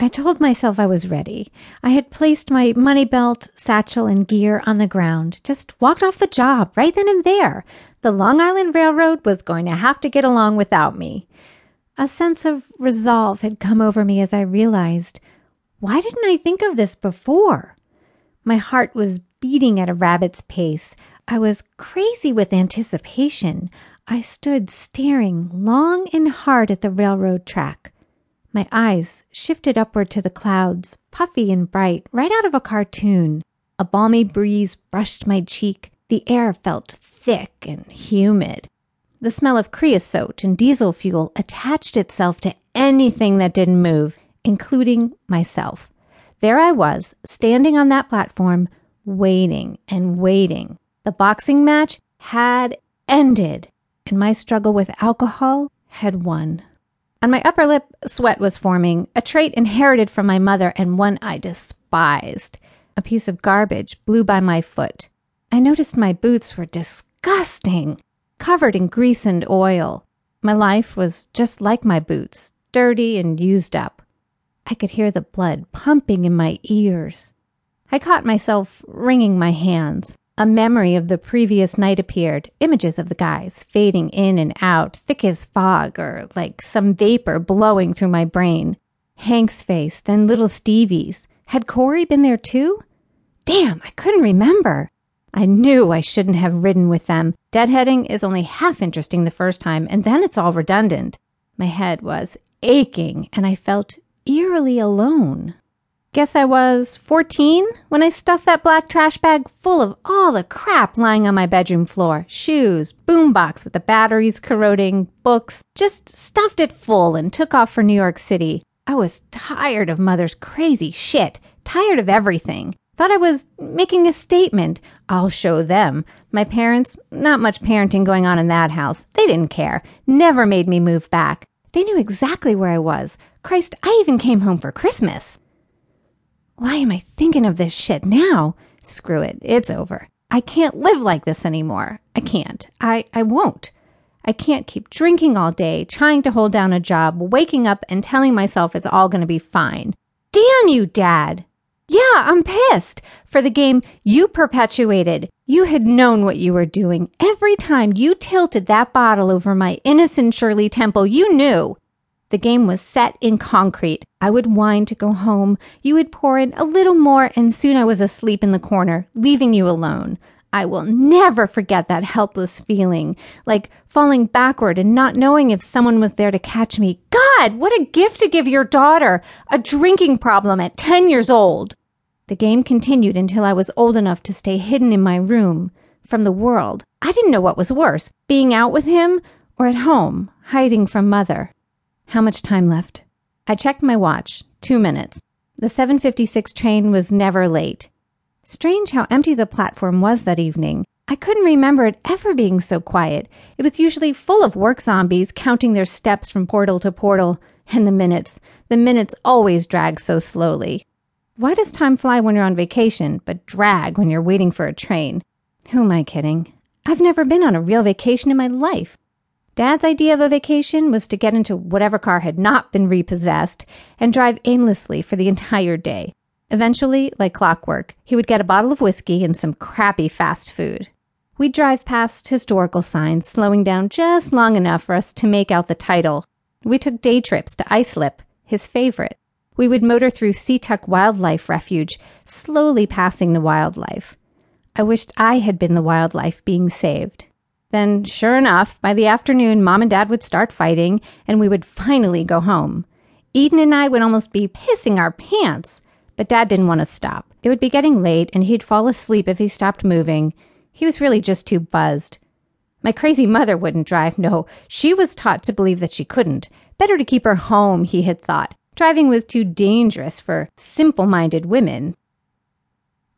I told myself I was ready. I had placed my money belt, satchel, and gear on the ground, just walked off the job right then and there. The Long Island Railroad was going to have to get along without me. A sense of resolve had come over me as I realized why didn't I think of this before? My heart was beating at a rabbit's pace. I was crazy with anticipation. I stood staring long and hard at the railroad track. My eyes shifted upward to the clouds, puffy and bright, right out of a cartoon. A balmy breeze brushed my cheek. The air felt thick and humid. The smell of creosote and diesel fuel attached itself to anything that didn't move, including myself. There I was, standing on that platform, waiting and waiting. The boxing match had ended, and my struggle with alcohol had won. On my upper lip, sweat was forming, a trait inherited from my mother and one I despised. A piece of garbage blew by my foot. I noticed my boots were disgusting, covered in grease and oil. My life was just like my boots, dirty and used up. I could hear the blood pumping in my ears. I caught myself wringing my hands. A memory of the previous night appeared, images of the guys fading in and out, thick as fog or like some vapor blowing through my brain. Hank's face, then little Stevie's. Had Corey been there too? Damn, I couldn't remember. I knew I shouldn't have ridden with them. Deadheading is only half interesting the first time, and then it's all redundant. My head was aching, and I felt eerily alone. Guess I was 14 when I stuffed that black trash bag full of all the crap lying on my bedroom floor shoes, boombox with the batteries corroding, books. Just stuffed it full and took off for New York City. I was tired of mother's crazy shit, tired of everything. Thought I was making a statement. I'll show them. My parents, not much parenting going on in that house. They didn't care. Never made me move back. They knew exactly where I was. Christ, I even came home for Christmas. Why am I thinking of this shit now? Screw it. It's over. I can't live like this anymore. I can't. I, I won't. I can't keep drinking all day, trying to hold down a job, waking up and telling myself it's all going to be fine. Damn you, Dad! Yeah, I'm pissed for the game you perpetuated. You had known what you were doing. Every time you tilted that bottle over my innocent Shirley Temple, you knew. The game was set in concrete. I would whine to go home. You would pour in a little more, and soon I was asleep in the corner, leaving you alone. I will never forget that helpless feeling, like falling backward and not knowing if someone was there to catch me. God, what a gift to give your daughter! A drinking problem at 10 years old! The game continued until I was old enough to stay hidden in my room from the world. I didn't know what was worse, being out with him or at home, hiding from mother. How much time left? I checked my watch. Two minutes. The 756 train was never late. Strange how empty the platform was that evening. I couldn't remember it ever being so quiet. It was usually full of work zombies counting their steps from portal to portal. And the minutes. The minutes always drag so slowly. Why does time fly when you're on vacation, but drag when you're waiting for a train? Who am I kidding? I've never been on a real vacation in my life. Dad's idea of a vacation was to get into whatever car had not been repossessed and drive aimlessly for the entire day. Eventually, like clockwork, he would get a bottle of whiskey and some crappy fast food. We'd drive past historical signs, slowing down just long enough for us to make out the title. We took day trips to Islip, his favorite. We would motor through Seatuck Wildlife Refuge, slowly passing the wildlife. I wished I had been the wildlife being saved. Then, sure enough, by the afternoon, mom and dad would start fighting, and we would finally go home. Eden and I would almost be pissing our pants, but dad didn't want to stop. It would be getting late, and he'd fall asleep if he stopped moving. He was really just too buzzed. My crazy mother wouldn't drive. No, she was taught to believe that she couldn't. Better to keep her home, he had thought. Driving was too dangerous for simple minded women.